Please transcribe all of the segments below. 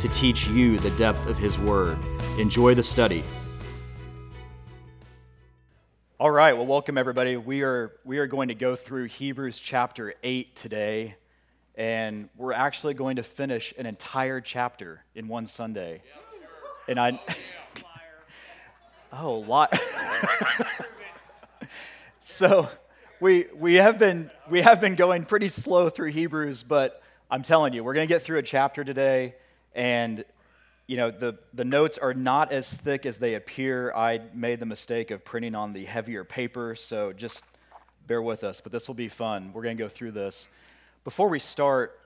to teach you the depth of His Word. Enjoy the study. All right, well, welcome everybody. We are, we are going to go through Hebrews chapter 8 today, and we're actually going to finish an entire chapter in one Sunday. And I. oh, a lot. so we, we, have been, we have been going pretty slow through Hebrews, but I'm telling you, we're going to get through a chapter today and you know the, the notes are not as thick as they appear. I made the mistake of printing on the heavier paper so just bear with us but this will be fun. We're going to go through this. Before we start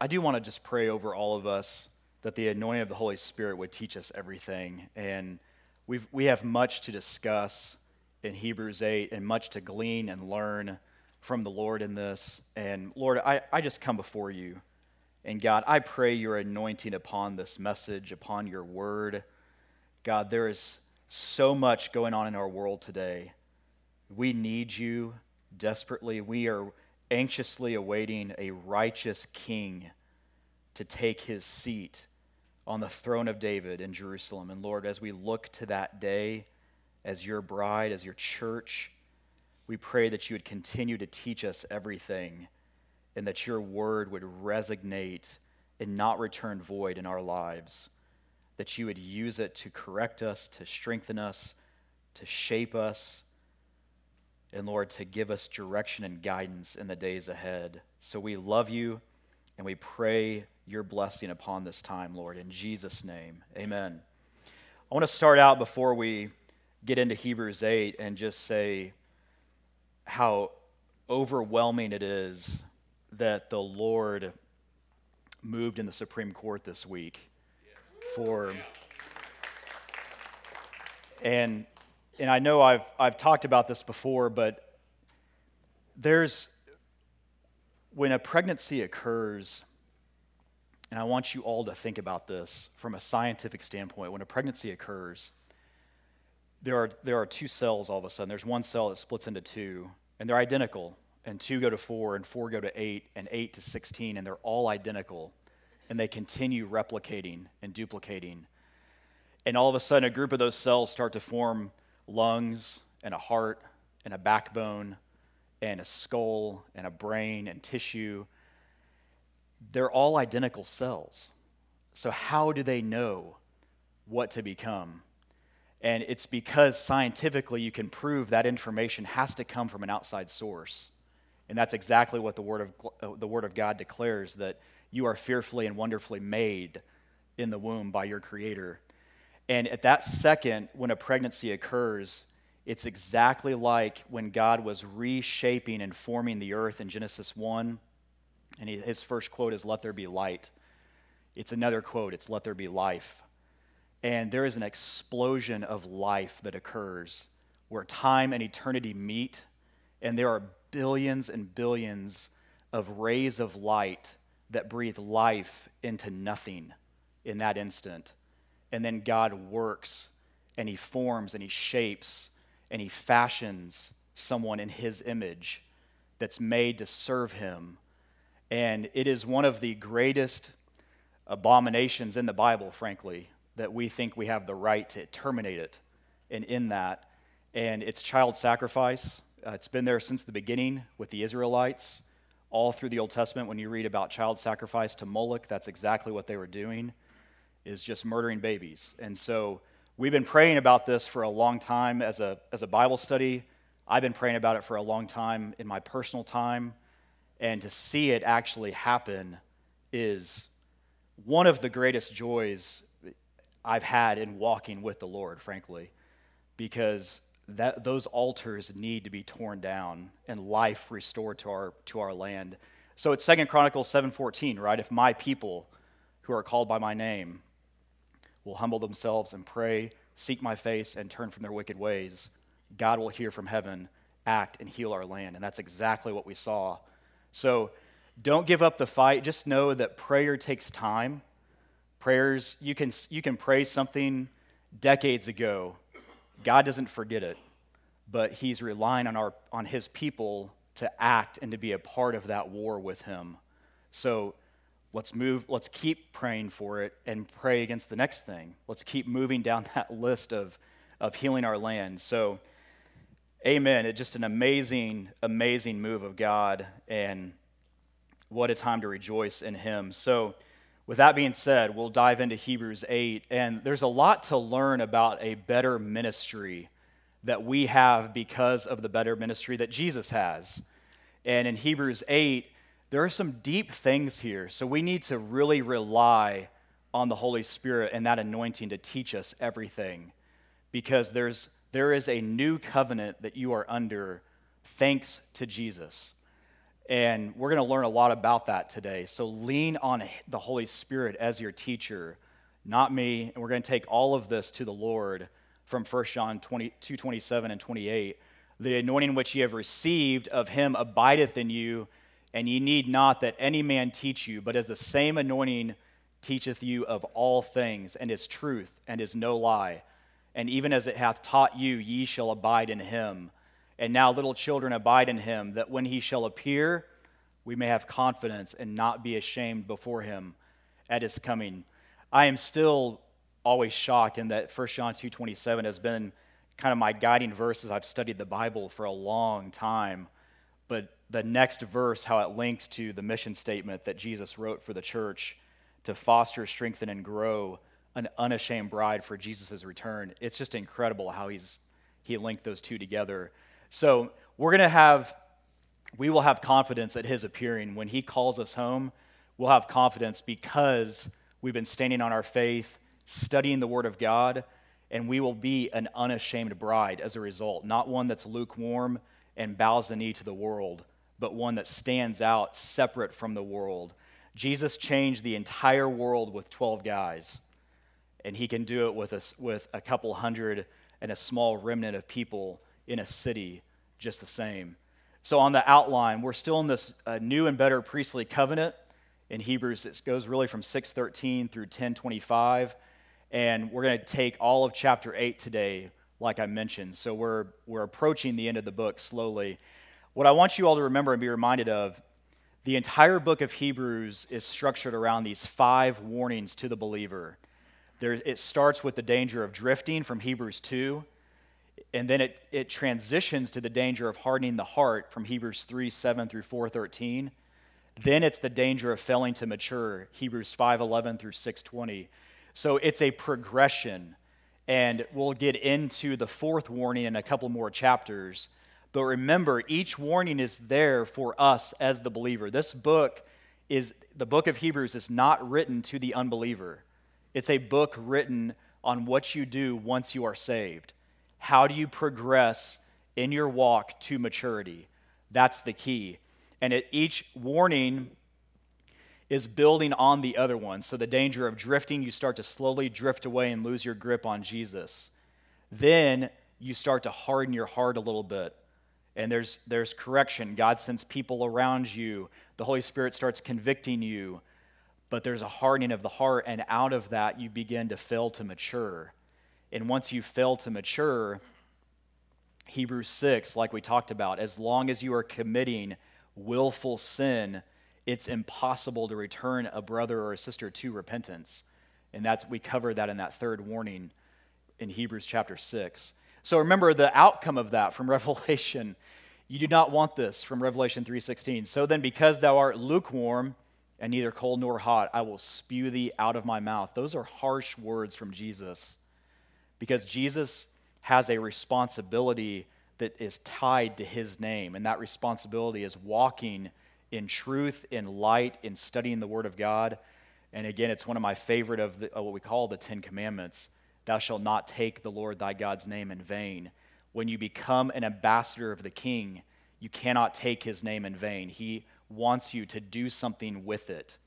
i do want to just pray over all of us that the anointing of the holy spirit would teach us everything. And we've, we have much to discuss in hebrews 8 and much to glean and learn from the lord in this. And lord i, I just come before you and God, I pray your anointing upon this message, upon your word. God, there is so much going on in our world today. We need you desperately. We are anxiously awaiting a righteous king to take his seat on the throne of David in Jerusalem. And Lord, as we look to that day as your bride, as your church, we pray that you would continue to teach us everything and that your word would resonate and not return void in our lives. That you would use it to correct us, to strengthen us, to shape us, and Lord, to give us direction and guidance in the days ahead. So we love you and we pray your blessing upon this time, Lord, in Jesus' name. Amen. I want to start out before we get into Hebrews 8 and just say how overwhelming it is that the Lord moved in the Supreme Court this week for and and I know I've I've talked about this before, but there's when a pregnancy occurs, and I want you all to think about this from a scientific standpoint. When a pregnancy occurs, there are there are two cells all of a sudden. There's one cell that splits into two, and they're identical and 2 go to 4, and 4 go to 8, and 8 to 16, and they're all identical. And they continue replicating and duplicating. And all of a sudden, a group of those cells start to form lungs, and a heart, and a backbone, and a skull, and a brain, and tissue. They're all identical cells. So, how do they know what to become? And it's because scientifically you can prove that information has to come from an outside source. And that's exactly what the Word of, uh, the Word of God declares that you are fearfully and wonderfully made in the womb by your Creator. And at that second, when a pregnancy occurs, it's exactly like when God was reshaping and forming the earth in Genesis 1. And his first quote is, Let there be light. It's another quote, it's, Let there be life. And there is an explosion of life that occurs where time and eternity meet, and there are billions and billions of rays of light that breathe life into nothing in that instant. And then God works and He forms and He shapes and He fashions someone in His image that's made to serve Him. And it is one of the greatest abominations in the Bible, frankly, that we think we have the right to terminate it. And in that, and it's child sacrifice uh, it's been there since the beginning with the Israelites. All through the Old Testament, when you read about child sacrifice to Moloch, that's exactly what they were doing, is just murdering babies. And so we've been praying about this for a long time as a, as a Bible study. I've been praying about it for a long time in my personal time. And to see it actually happen is one of the greatest joys I've had in walking with the Lord, frankly, because that those altars need to be torn down and life restored to our to our land. So it's Second Chronicles 7:14, right? If my people who are called by my name will humble themselves and pray, seek my face, and turn from their wicked ways, God will hear from heaven, act, and heal our land. And that's exactly what we saw. So don't give up the fight. Just know that prayer takes time. Prayers, you can, you can pray something decades ago. God doesn't forget it, but He's relying on, our, on His people to act and to be a part of that war with Him. So let's move, let's keep praying for it and pray against the next thing. Let's keep moving down that list of, of healing our land. So, amen. It's just an amazing, amazing move of God, and what a time to rejoice in Him. So, with that being said, we'll dive into Hebrews 8, and there's a lot to learn about a better ministry that we have because of the better ministry that Jesus has. And in Hebrews 8, there are some deep things here. So we need to really rely on the Holy Spirit and that anointing to teach us everything because there's, there is a new covenant that you are under thanks to Jesus. And we're going to learn a lot about that today. So lean on the Holy Spirit as your teacher, not me. And we're going to take all of this to the Lord from 1 John 20, 2 27 and 28. The anointing which ye have received of him abideth in you and ye need not that any man teach you, but as the same anointing teacheth you of all things, and is truth, and is no lie. And even as it hath taught you, ye shall abide in him. And now, little children, abide in him, that when he shall appear, we may have confidence and not be ashamed before him at his coming. I am still always shocked in that 1 John 2.27 has been kind of my guiding verse as I've studied the Bible for a long time. But the next verse, how it links to the mission statement that Jesus wrote for the church to foster, strengthen, and grow an unashamed bride for Jesus' return. It's just incredible how he's he linked those two together. So we're gonna have we will have confidence at his appearing. When he calls us home, we'll have confidence because we've been standing on our faith, studying the word of God, and we will be an unashamed bride as a result, not one that's lukewarm and bows the knee to the world but one that stands out separate from the world. Jesus changed the entire world with 12 guys, and he can do it with a, with a couple hundred and a small remnant of people in a city just the same. So, on the outline, we're still in this uh, new and better priestly covenant. In Hebrews, it goes really from 613 through 1025. And we're going to take all of chapter 8 today, like I mentioned. So, we're, we're approaching the end of the book slowly. What I want you all to remember and be reminded of the entire book of Hebrews is structured around these five warnings to the believer. There, it starts with the danger of drifting from Hebrews 2, and then it, it transitions to the danger of hardening the heart from Hebrews 3 7 through 4 13. Then it's the danger of failing to mature, Hebrews 5 11 through 6 20. So it's a progression, and we'll get into the fourth warning in a couple more chapters. But remember, each warning is there for us as the believer. This book is, the book of Hebrews is not written to the unbeliever. It's a book written on what you do once you are saved. How do you progress in your walk to maturity? That's the key. And it, each warning is building on the other one. So, the danger of drifting, you start to slowly drift away and lose your grip on Jesus. Then you start to harden your heart a little bit and there's, there's correction. God sends people around you. The Holy Spirit starts convicting you, but there's a hardening of the heart, and out of that, you begin to fail to mature. And once you fail to mature, Hebrews 6, like we talked about, as long as you are committing willful sin, it's impossible to return a brother or a sister to repentance. And that's we covered that in that third warning in Hebrews chapter 6. So remember the outcome of that from Revelation. You do not want this from Revelation 3:16. So then because thou art lukewarm and neither cold nor hot, I will spew thee out of my mouth. Those are harsh words from Jesus. Because Jesus has a responsibility that is tied to his name, and that responsibility is walking in truth, in light, in studying the Word of God. And again, it's one of my favorite of, the, of what we call the Ten Commandments. Thou shalt not take the Lord thy God's name in vain. When you become an ambassador of the king, you cannot take his name in vain. He wants you to do something with it.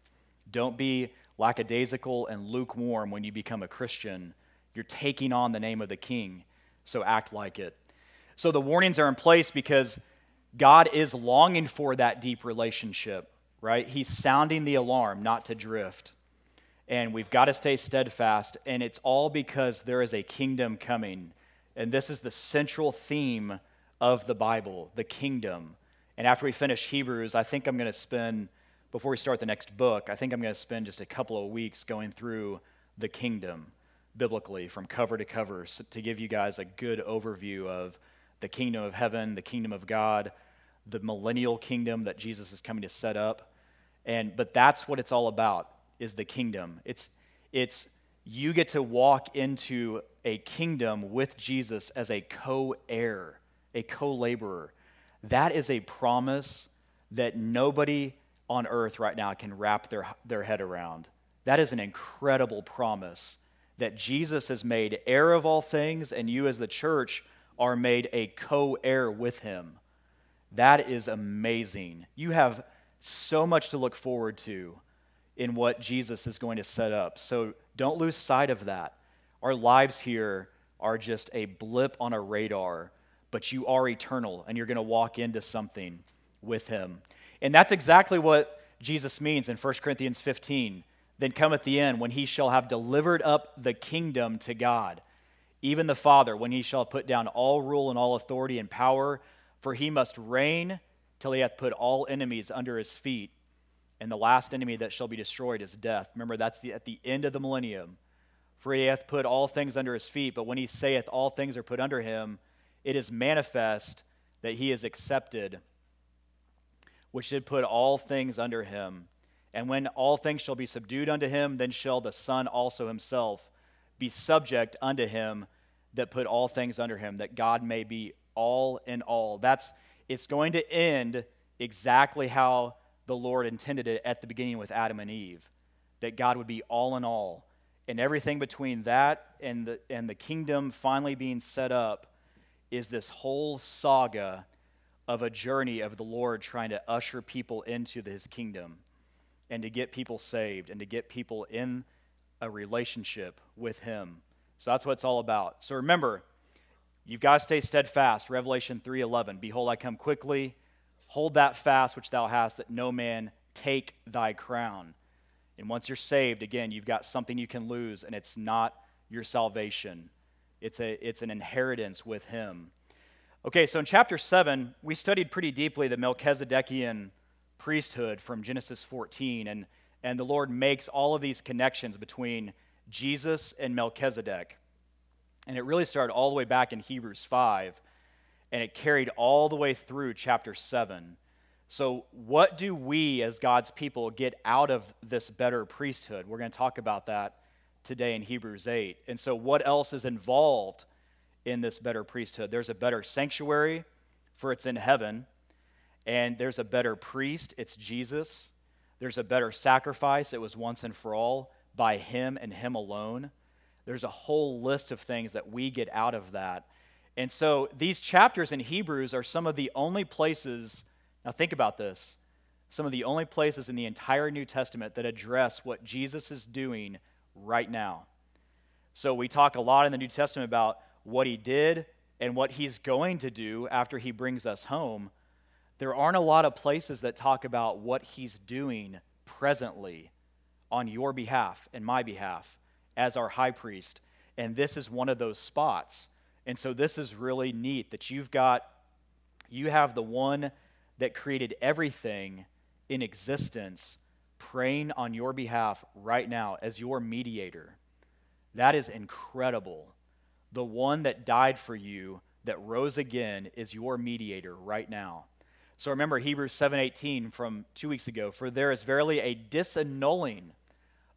Don't be lackadaisical and lukewarm when you become a Christian. You're taking on the name of the king, so act like it. So the warnings are in place because God is longing for that deep relationship, right? He's sounding the alarm not to drift. And we've got to stay steadfast. And it's all because there is a kingdom coming. And this is the central theme of the Bible the kingdom. And after we finish Hebrews, I think I'm going to spend, before we start the next book, I think I'm going to spend just a couple of weeks going through the kingdom biblically from cover to cover so to give you guys a good overview of the kingdom of heaven, the kingdom of God, the millennial kingdom that Jesus is coming to set up. And but that's what it's all about is the kingdom. It's it's you get to walk into a kingdom with Jesus as a co-heir, a co-laborer. That is a promise that nobody on earth right now can wrap their, their head around. That is an incredible promise that Jesus is made heir of all things, and you as the church are made a co heir with him. That is amazing. You have so much to look forward to in what Jesus is going to set up. So don't lose sight of that. Our lives here are just a blip on a radar, but you are eternal and you're going to walk into something with him. And that's exactly what Jesus means in 1 Corinthians 15. Then cometh the end when he shall have delivered up the kingdom to God even the Father, when he shall put down all rule and all authority and power, for he must reign till he hath put all enemies under his feet. And the last enemy that shall be destroyed is death. Remember, that's the, at the end of the millennium. For he hath put all things under his feet, but when he saith all things are put under him, it is manifest that he is accepted, which did put all things under him. And when all things shall be subdued unto him, then shall the Son also himself be subject unto him that put all things under him, that God may be all in all. That's it's going to end exactly how the Lord intended it at the beginning with Adam and Eve, that God would be all in all. And everything between that and the, and the kingdom finally being set up is this whole saga of a journey of the Lord trying to usher people into his kingdom and to get people saved and to get people in a relationship with Him. So that's what it's all about. So remember, you've got to stay steadfast. Revelation 3:11. Behold, I come quickly. Hold that fast which thou hast, that no man take thy crown. And once you're saved, again, you've got something you can lose, and it's not your salvation. It's, a, it's an inheritance with him. Okay, so in chapter 7, we studied pretty deeply the Melchizedekian priesthood from Genesis 14. And and the Lord makes all of these connections between Jesus and Melchizedek. And it really started all the way back in Hebrews 5, and it carried all the way through chapter 7. So, what do we as God's people get out of this better priesthood? We're going to talk about that today in Hebrews 8. And so, what else is involved in this better priesthood? There's a better sanctuary, for it's in heaven, and there's a better priest, it's Jesus. There's a better sacrifice. It was once and for all by Him and Him alone. There's a whole list of things that we get out of that. And so these chapters in Hebrews are some of the only places, now think about this, some of the only places in the entire New Testament that address what Jesus is doing right now. So we talk a lot in the New Testament about what he did and what he's going to do after he brings us home there aren't a lot of places that talk about what he's doing presently on your behalf and my behalf as our high priest. And this is one of those spots. And so this is really neat that you've got, you have the one that created everything in existence praying on your behalf right now as your mediator. That is incredible. The one that died for you, that rose again, is your mediator right now. So remember Hebrews 7:18 from 2 weeks ago, for there is verily a disannulling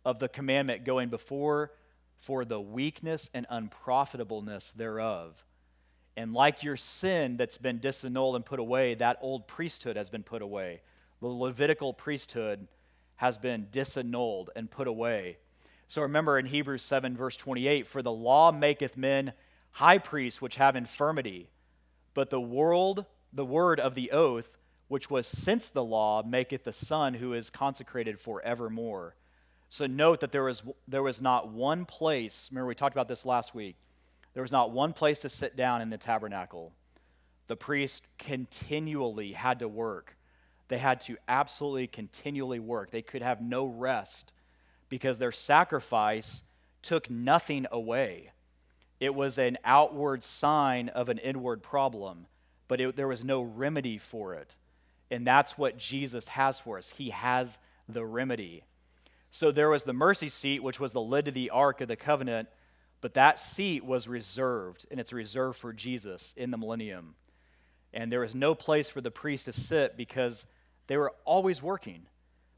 of the commandment going before for the weakness and unprofitableness thereof. And like your sin that's been disannulled and put away, that old priesthood has been put away. The Levitical priesthood has been disannulled and put away. So remember in Hebrews 7, verse 28 For the law maketh men high priests which have infirmity, but the world the word of the oath, which was since the law, maketh the Son who is consecrated forevermore. So note that there was, there was not one place, remember we talked about this last week, there was not one place to sit down in the tabernacle. The priest continually had to work. They had to absolutely continually work. They could have no rest because their sacrifice took nothing away. It was an outward sign of an inward problem, but it, there was no remedy for it. And that's what Jesus has for us. He has the remedy. So there was the mercy seat, which was the lid to the ark of the covenant, but that seat was reserved, and it's reserved for Jesus in the millennium. And there was no place for the priest to sit because they were always working.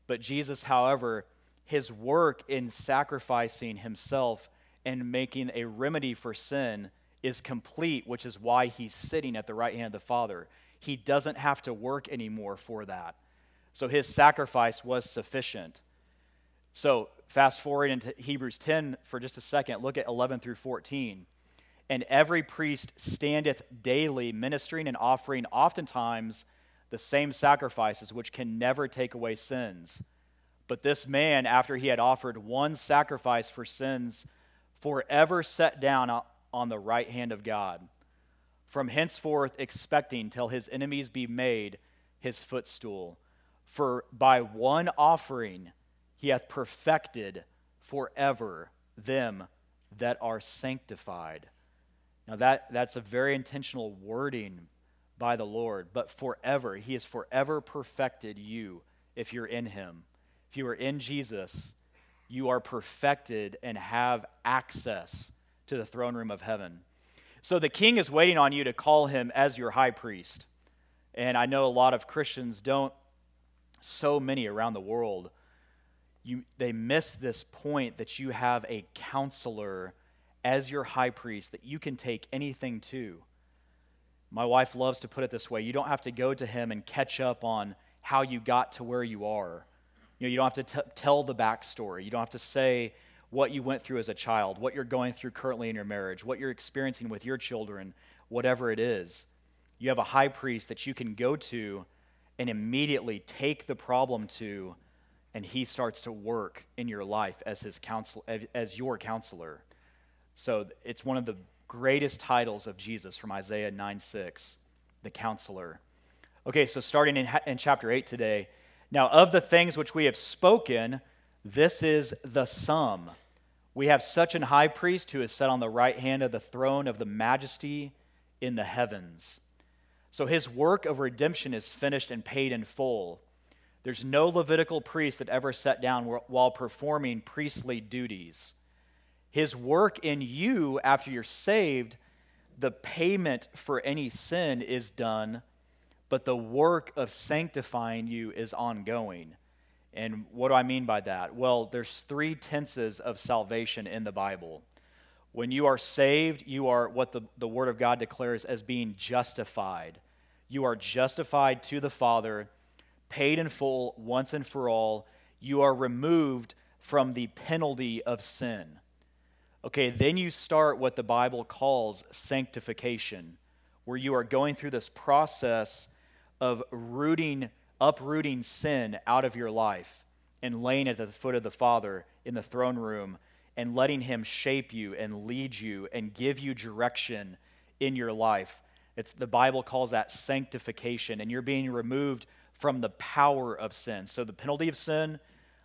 But Jesus, however, his work in sacrificing himself and making a remedy for sin is complete, which is why he's sitting at the right hand of the Father. He doesn't have to work anymore for that. So his sacrifice was sufficient. So, fast forward into Hebrews 10 for just a second. Look at 11 through 14. And every priest standeth daily, ministering and offering oftentimes the same sacrifices, which can never take away sins. But this man, after he had offered one sacrifice for sins, forever set down on the right hand of God, from henceforth expecting till his enemies be made his footstool. For by one offering, he hath perfected forever them that are sanctified. Now, that, that's a very intentional wording by the Lord, but forever. He has forever perfected you if you're in Him. If you are in Jesus, you are perfected and have access to the throne room of heaven. So the king is waiting on you to call him as your high priest. And I know a lot of Christians don't, so many around the world you, they miss this point that you have a counselor as your high priest that you can take anything to. My wife loves to put it this way you don't have to go to him and catch up on how you got to where you are. You know, you don't have to t- tell the backstory. You don't have to say what you went through as a child, what you're going through currently in your marriage, what you're experiencing with your children, whatever it is. You have a high priest that you can go to and immediately take the problem to and he starts to work in your life as his counsel as your counselor. So it's one of the greatest titles of Jesus from Isaiah 9 6, the counselor. Okay, so starting in, in chapter 8 today. Now, of the things which we have spoken, this is the sum. We have such an high priest who is set on the right hand of the throne of the majesty in the heavens. So his work of redemption is finished and paid in full. There's no Levitical priest that ever sat down while performing priestly duties. His work in you after you're saved, the payment for any sin is done, but the work of sanctifying you is ongoing. And what do I mean by that? Well, there's three tenses of salvation in the Bible. When you are saved, you are what the, the Word of God declares as being justified. You are justified to the Father paid in full once and for all. You are removed from the penalty of sin. Okay, then you start what the Bible calls sanctification, where you are going through this process of rooting, uprooting sin out of your life and laying it at the foot of the Father in the throne room and letting Him shape you and lead you and give you direction in your life. It's, the Bible calls that sanctification, and you're being removed from the power of sin. So, the penalty of sin,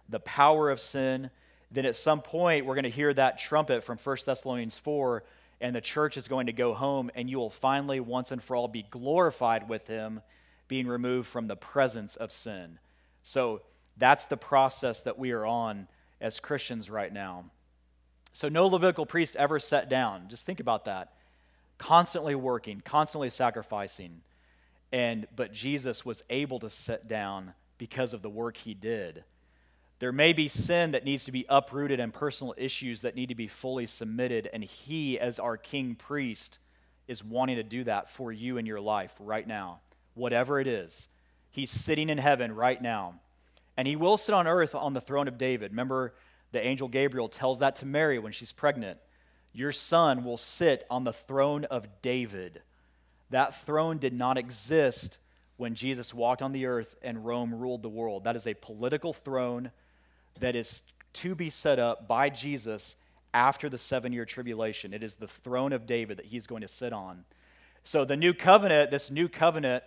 the power of sin. Then at some point, we're going to hear that trumpet from 1 Thessalonians 4, and the church is going to go home, and you will finally, once and for all, be glorified with him, being removed from the presence of sin. So, that's the process that we are on as Christians right now. So, no Levitical priest ever sat down. Just think about that. Constantly working, constantly sacrificing. And but Jesus was able to sit down because of the work he did. There may be sin that needs to be uprooted and personal issues that need to be fully submitted, and he, as our king priest, is wanting to do that for you in your life right now. Whatever it is, he's sitting in heaven right now. And he will sit on earth on the throne of David. Remember, the angel Gabriel tells that to Mary when she's pregnant. Your son will sit on the throne of David. That throne did not exist when Jesus walked on the earth and Rome ruled the world. That is a political throne that is to be set up by Jesus after the seven year tribulation. It is the throne of David that he's going to sit on. So, the new covenant, this new covenant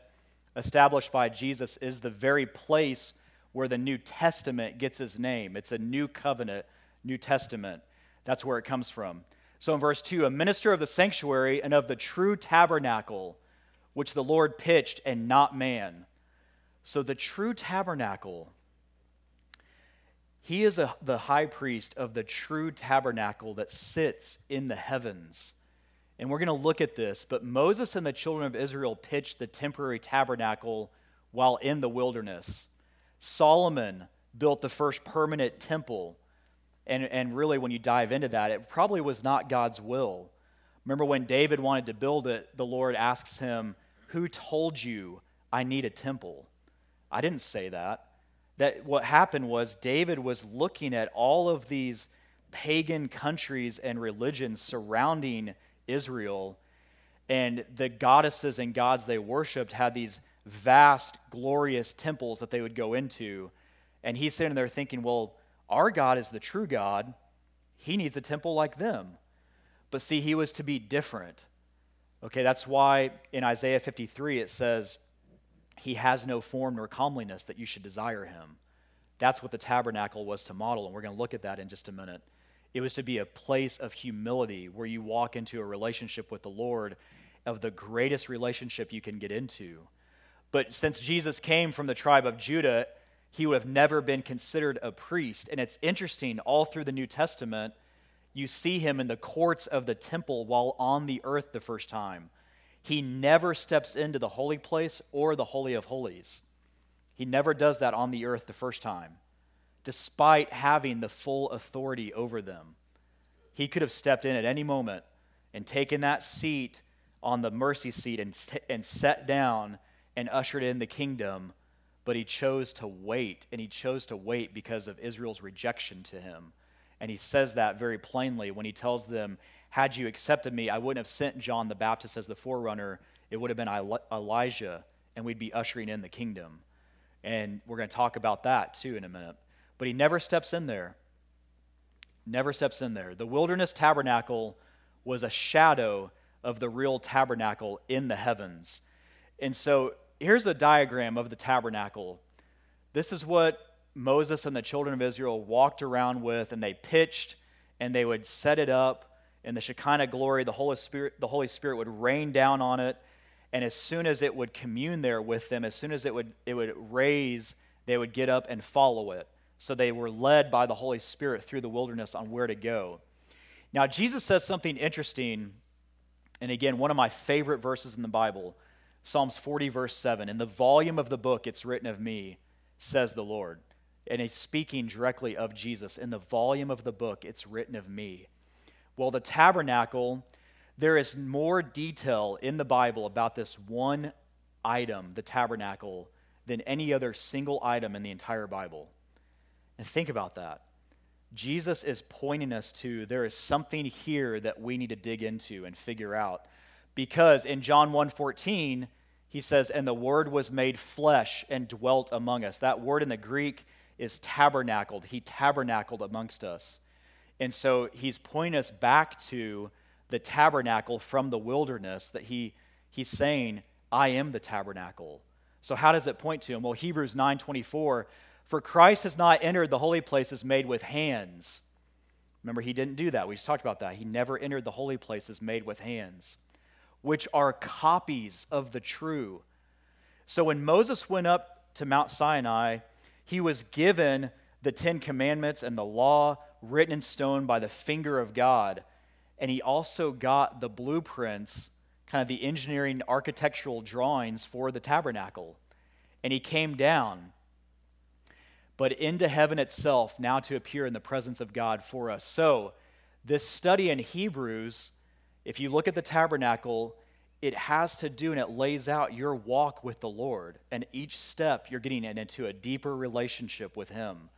established by Jesus, is the very place where the New Testament gets its name. It's a new covenant, New Testament. That's where it comes from. So, in verse 2, a minister of the sanctuary and of the true tabernacle, which the Lord pitched and not man. So, the true tabernacle he is a, the high priest of the true tabernacle that sits in the heavens. And we're going to look at this. But Moses and the children of Israel pitched the temporary tabernacle while in the wilderness. Solomon built the first permanent temple. And, and really, when you dive into that, it probably was not God's will. Remember when David wanted to build it, the Lord asks him, Who told you I need a temple? I didn't say that that what happened was David was looking at all of these pagan countries and religions surrounding Israel, and the goddesses and gods they worshiped had these vast, glorious temples that they would go into. And he's sitting there thinking, well, our God is the true God. He needs a temple like them. But see, he was to be different. Okay, that's why in Isaiah 53 it says, he has no form nor comeliness that you should desire him. That's what the tabernacle was to model, and we're going to look at that in just a minute. It was to be a place of humility where you walk into a relationship with the Lord of the greatest relationship you can get into. But since Jesus came from the tribe of Judah, he would have never been considered a priest. And it's interesting, all through the New Testament, you see him in the courts of the temple while on the earth the first time. He never steps into the holy place or the Holy of Holies. He never does that on the earth the first time, despite having the full authority over them. He could have stepped in at any moment and taken that seat on the mercy seat and, and sat down and ushered in the kingdom, but he chose to wait, and he chose to wait because of Israel's rejection to him. And he says that very plainly when he tells them, had you accepted me, I wouldn't have sent John the Baptist as the forerunner. It would have been Elijah, and we'd be ushering in the kingdom. And we're going to talk about that too in a minute. But he never steps in there. Never steps in there. The wilderness tabernacle was a shadow of the real tabernacle in the heavens. And so here's a diagram of the tabernacle. This is what Moses and the children of Israel walked around with, and they pitched and they would set it up in the Shekinah glory, the Holy Spirit, the Holy Spirit would rain down on it. And as soon as it would commune there with them, as soon as it would, it would raise, they would get up and follow it. So they were led by the Holy Spirit through the wilderness on where to go. Now, Jesus says something interesting, and again, one of my favorite verses in the Bible Psalms 40, verse 7. In the volume of the book, it's written of me, says the Lord. And he's speaking directly of Jesus. In the volume of the book, it's written of me. Well, the tabernacle, there is more detail in the Bible about this one item, the tabernacle, than any other single item in the entire Bible. And think about that. Jesus is pointing us to there is something here that we need to dig into and figure out. Because in John 1:14, he says, "And the word was made flesh and dwelt among us." That word in the Greek is tabernacled. He tabernacled amongst us. And so he's pointing us back to the tabernacle from the wilderness that he, he's saying, I am the tabernacle. So how does it point to him? Well, Hebrews 9:24, for Christ has not entered the holy places made with hands. Remember, he didn't do that. We just talked about that. He never entered the holy places made with hands, which are copies of the true. So when Moses went up to Mount Sinai, he was given the Ten Commandments and the law written in stone by the finger of God. And he also got the blueprints, kind of the engineering architectural drawings for the tabernacle. And he came down, but into heaven itself, now to appear in the presence of God for us. So, this study in Hebrews, if you look at the tabernacle, it has to do and it lays out your walk with the Lord. And each step, you're getting into a deeper relationship with Him.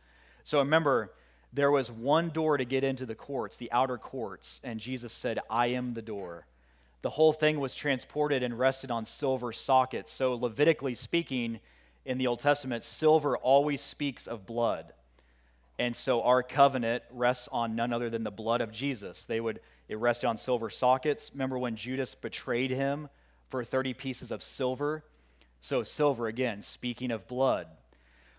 So remember, there was one door to get into the courts, the outer courts, and Jesus said, I am the door. The whole thing was transported and rested on silver sockets. So, Levitically speaking, in the Old Testament, silver always speaks of blood. And so our covenant rests on none other than the blood of Jesus. They would it rested on silver sockets. Remember when Judas betrayed him for 30 pieces of silver? So silver again, speaking of blood.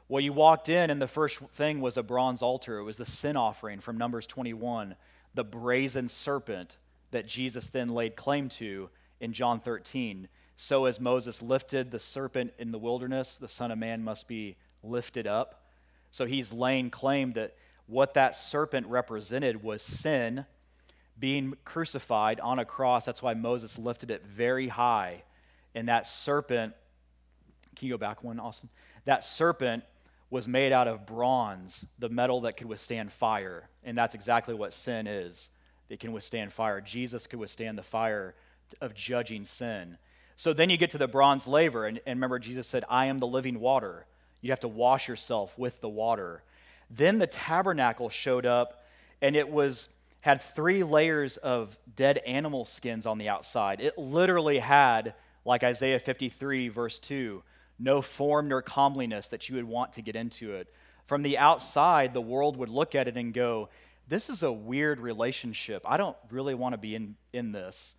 Well, you walked in, and the first thing was a bronze altar. It was the sin offering from Numbers 21, the brazen serpent that Jesus then laid claim to in John 13. So, as Moses lifted the serpent in the wilderness, the Son of Man must be lifted up. So, he's laying claim that what that serpent represented was sin being crucified on a cross. That's why Moses lifted it very high. And that serpent, can you go back one, Austin? That serpent was made out of bronze, the metal that could withstand fire. And that's exactly what sin is. It can withstand fire. Jesus could withstand the fire of judging sin. So then you get to the bronze laver, and, and remember, Jesus said, I am the living water. You have to wash yourself with the water. Then the tabernacle showed up, and it was had three layers of dead animal skins on the outside. It literally had, like Isaiah 53, verse 2, no form nor comeliness that you would want to get into it. From the outside, the world would look at it and go, This is a weird relationship. I don't really want to be in, in this.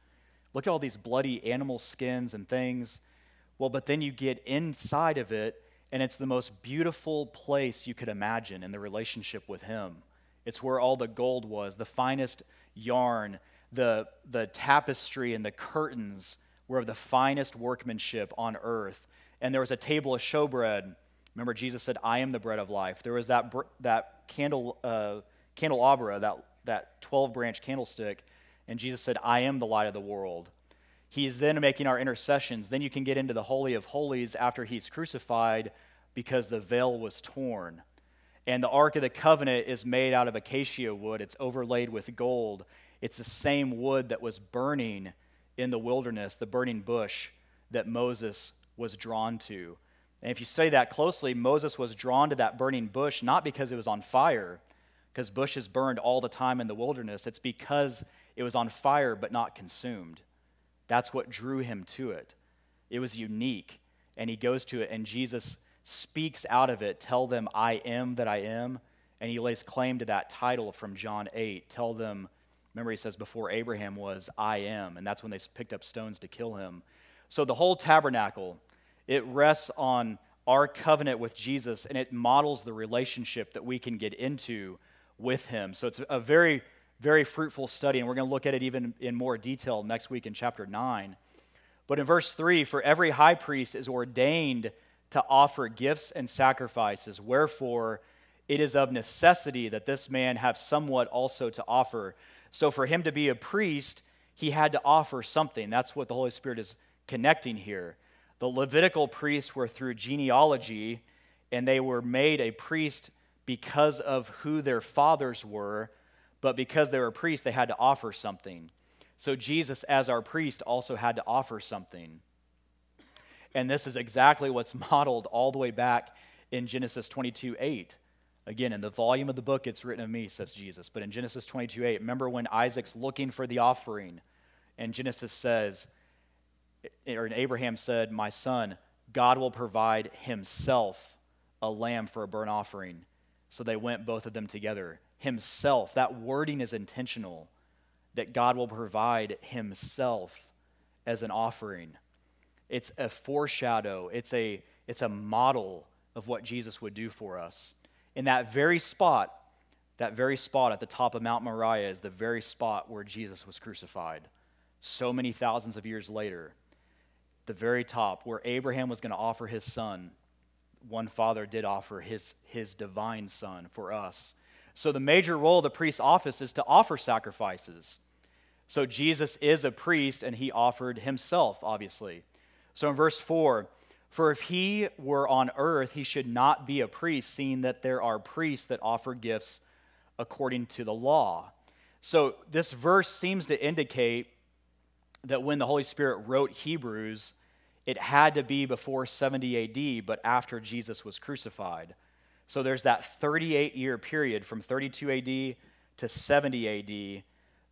Look at all these bloody animal skins and things. Well, but then you get inside of it, and it's the most beautiful place you could imagine in the relationship with Him. It's where all the gold was, the finest yarn, the, the tapestry and the curtains were of the finest workmanship on earth. And there was a table of showbread. Remember, Jesus said, I am the bread of life. There was that, that candle, uh, candelabra, that, that 12 branch candlestick. And Jesus said, I am the light of the world. He is then making our intercessions. Then you can get into the Holy of Holies after he's crucified because the veil was torn. And the Ark of the Covenant is made out of acacia wood, it's overlaid with gold. It's the same wood that was burning in the wilderness, the burning bush that Moses was drawn to. And if you study that closely, Moses was drawn to that burning bush not because it was on fire, because bushes burned all the time in the wilderness. It's because it was on fire but not consumed. That's what drew him to it. It was unique. And he goes to it, and Jesus speaks out of it, tell them, I am that I am. And he lays claim to that title from John 8. Tell them, remember, he says, before Abraham was, I am. And that's when they picked up stones to kill him. So the whole tabernacle, it rests on our covenant with Jesus and it models the relationship that we can get into with him. So it's a very, very fruitful study. And we're going to look at it even in more detail next week in chapter 9. But in verse 3, for every high priest is ordained to offer gifts and sacrifices. Wherefore, it is of necessity that this man have somewhat also to offer. So, for him to be a priest, he had to offer something. That's what the Holy Spirit is connecting here. The Levitical priests were through genealogy, and they were made a priest because of who their fathers were, but because they were priests, they had to offer something. So, Jesus, as our priest, also had to offer something. And this is exactly what's modeled all the way back in Genesis 22 8. Again, in the volume of the book, it's written of me, says Jesus. But in Genesis 22 8, remember when Isaac's looking for the offering, and Genesis says, or Abraham said, My son, God will provide himself a lamb for a burnt offering. So they went, both of them together. Himself, that wording is intentional, that God will provide himself as an offering. It's a foreshadow, it's a, it's a model of what Jesus would do for us. In that very spot, that very spot at the top of Mount Moriah is the very spot where Jesus was crucified. So many thousands of years later, the very top where Abraham was going to offer his son, one father did offer his, his divine son for us. So, the major role of the priest's office is to offer sacrifices. So, Jesus is a priest and he offered himself, obviously. So in verse 4, for if he were on earth, he should not be a priest, seeing that there are priests that offer gifts according to the law. So this verse seems to indicate that when the Holy Spirit wrote Hebrews, it had to be before 70 AD, but after Jesus was crucified. So there's that 38 year period from 32 AD to 70 AD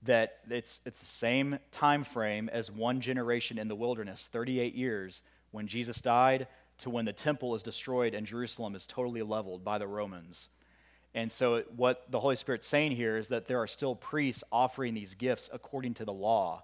that it's, it's the same time frame as one generation in the wilderness 38 years when jesus died to when the temple is destroyed and jerusalem is totally leveled by the romans And so, what the Holy Spirit's saying here is that there are still priests offering these gifts according to the law,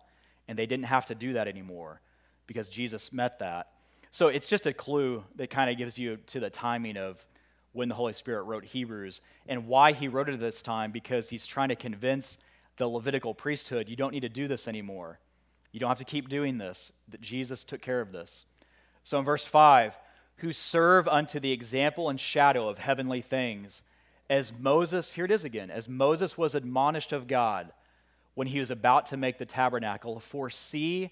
and they didn't have to do that anymore because Jesus met that. So, it's just a clue that kind of gives you to the timing of when the Holy Spirit wrote Hebrews and why he wrote it at this time because he's trying to convince the Levitical priesthood you don't need to do this anymore. You don't have to keep doing this, that Jesus took care of this. So, in verse 5, who serve unto the example and shadow of heavenly things as Moses, here it is again, as Moses was admonished of God when he was about to make the tabernacle, for see,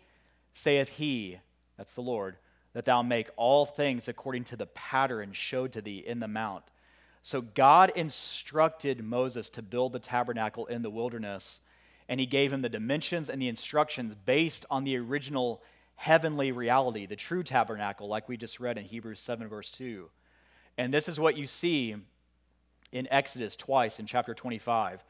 saith he, that's the Lord, that thou make all things according to the pattern showed to thee in the mount. So God instructed Moses to build the tabernacle in the wilderness, and he gave him the dimensions and the instructions based on the original heavenly reality, the true tabernacle, like we just read in Hebrews 7, verse 2. And this is what you see in Exodus twice in chapter 25.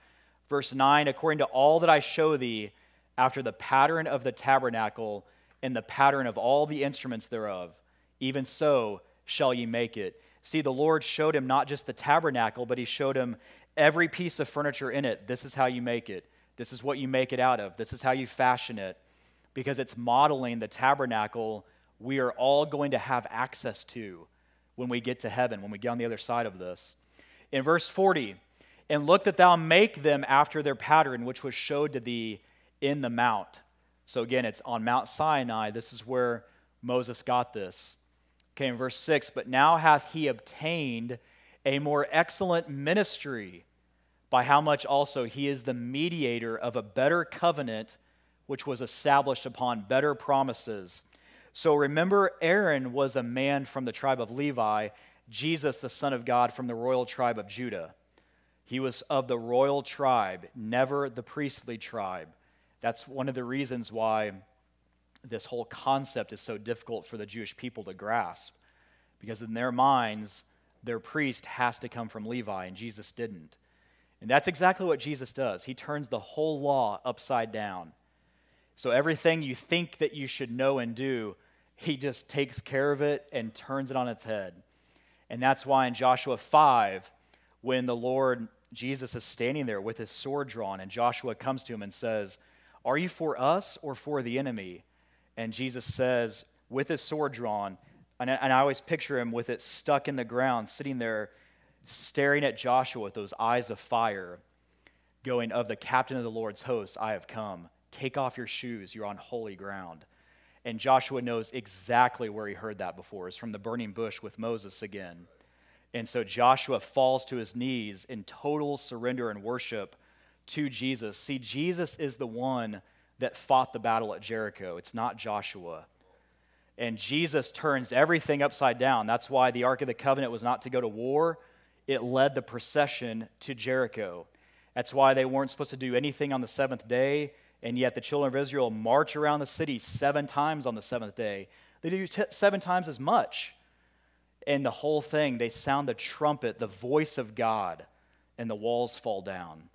Verse 9, according to all that I show thee, after the pattern of the tabernacle and the pattern of all the instruments thereof, even so shall ye make it. See, the Lord showed him not just the tabernacle, but he showed him every piece of furniture in it. This is how you make it. This is what you make it out of. This is how you fashion it. Because it's modeling the tabernacle we are all going to have access to when we get to heaven, when we get on the other side of this. In verse 40, and look that thou make them after their pattern, which was showed to thee in the mount. So again, it's on Mount Sinai. This is where Moses got this. Okay, in verse 6, but now hath he obtained a more excellent ministry, by how much also he is the mediator of a better covenant, which was established upon better promises. So remember, Aaron was a man from the tribe of Levi, Jesus, the Son of God, from the royal tribe of Judah. He was of the royal tribe, never the priestly tribe. That's one of the reasons why this whole concept is so difficult for the Jewish people to grasp. Because in their minds, their priest has to come from Levi, and Jesus didn't. And that's exactly what Jesus does. He turns the whole law upside down. So everything you think that you should know and do, he just takes care of it and turns it on its head. And that's why in Joshua 5, when the Lord Jesus is standing there with his sword drawn, and Joshua comes to him and says, Are you for us or for the enemy? And Jesus says, with his sword drawn, and I, and I always picture him with it stuck in the ground, sitting there staring at Joshua with those eyes of fire, going, Of the captain of the Lord's host, I have come. Take off your shoes, you're on holy ground. And Joshua knows exactly where he heard that before. It's from the burning bush with Moses again. And so Joshua falls to his knees in total surrender and worship to Jesus. See, Jesus is the one that fought the battle at Jericho, it's not Joshua. And Jesus turns everything upside down. That's why the Ark of the Covenant was not to go to war, it led the procession to Jericho. That's why they weren't supposed to do anything on the seventh day and yet the children of Israel march around the city seven times on the seventh day. They do t- seven times as much. And the whole thing, they sound the trumpet, the voice of God, and the walls fall down.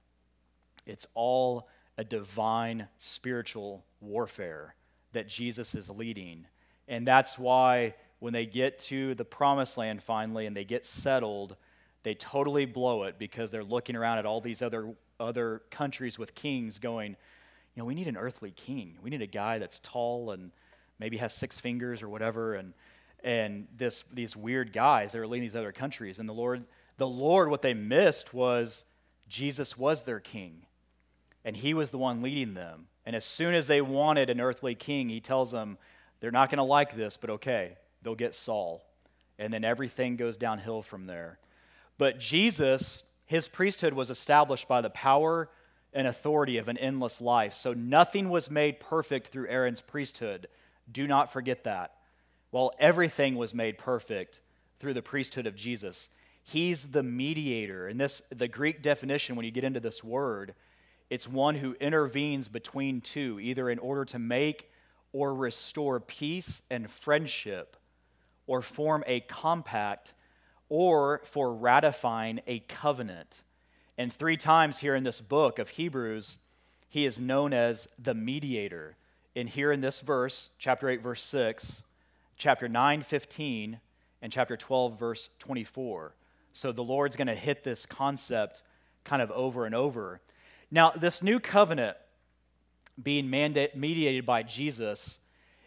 It's all a divine spiritual warfare that Jesus is leading. And that's why when they get to the promised land finally and they get settled, they totally blow it because they're looking around at all these other, other countries with kings going, you know, we need an earthly king. We need a guy that's tall and maybe has six fingers or whatever, and and this these weird guys that are leading these other countries. And the Lord, the Lord, what they missed was Jesus was their king, and He was the one leading them. And as soon as they wanted an earthly king, He tells them they're not going to like this, but okay, they'll get Saul, and then everything goes downhill from there. But Jesus, His priesthood was established by the power and authority of an endless life. So nothing was made perfect through Aaron's priesthood. Do not forget that. While everything was made perfect through the priesthood of Jesus. He's the mediator. And this the Greek definition when you get into this word, it's one who intervenes between two, either in order to make or restore peace and friendship, or form a compact, or for ratifying a covenant. And three times here in this book of Hebrews, he is known as the mediator. And here in this verse, chapter 8, verse 6, chapter 9, 15, and chapter 12, verse 24. So the Lord's going to hit this concept kind of over and over. Now, this new covenant being mediated by Jesus,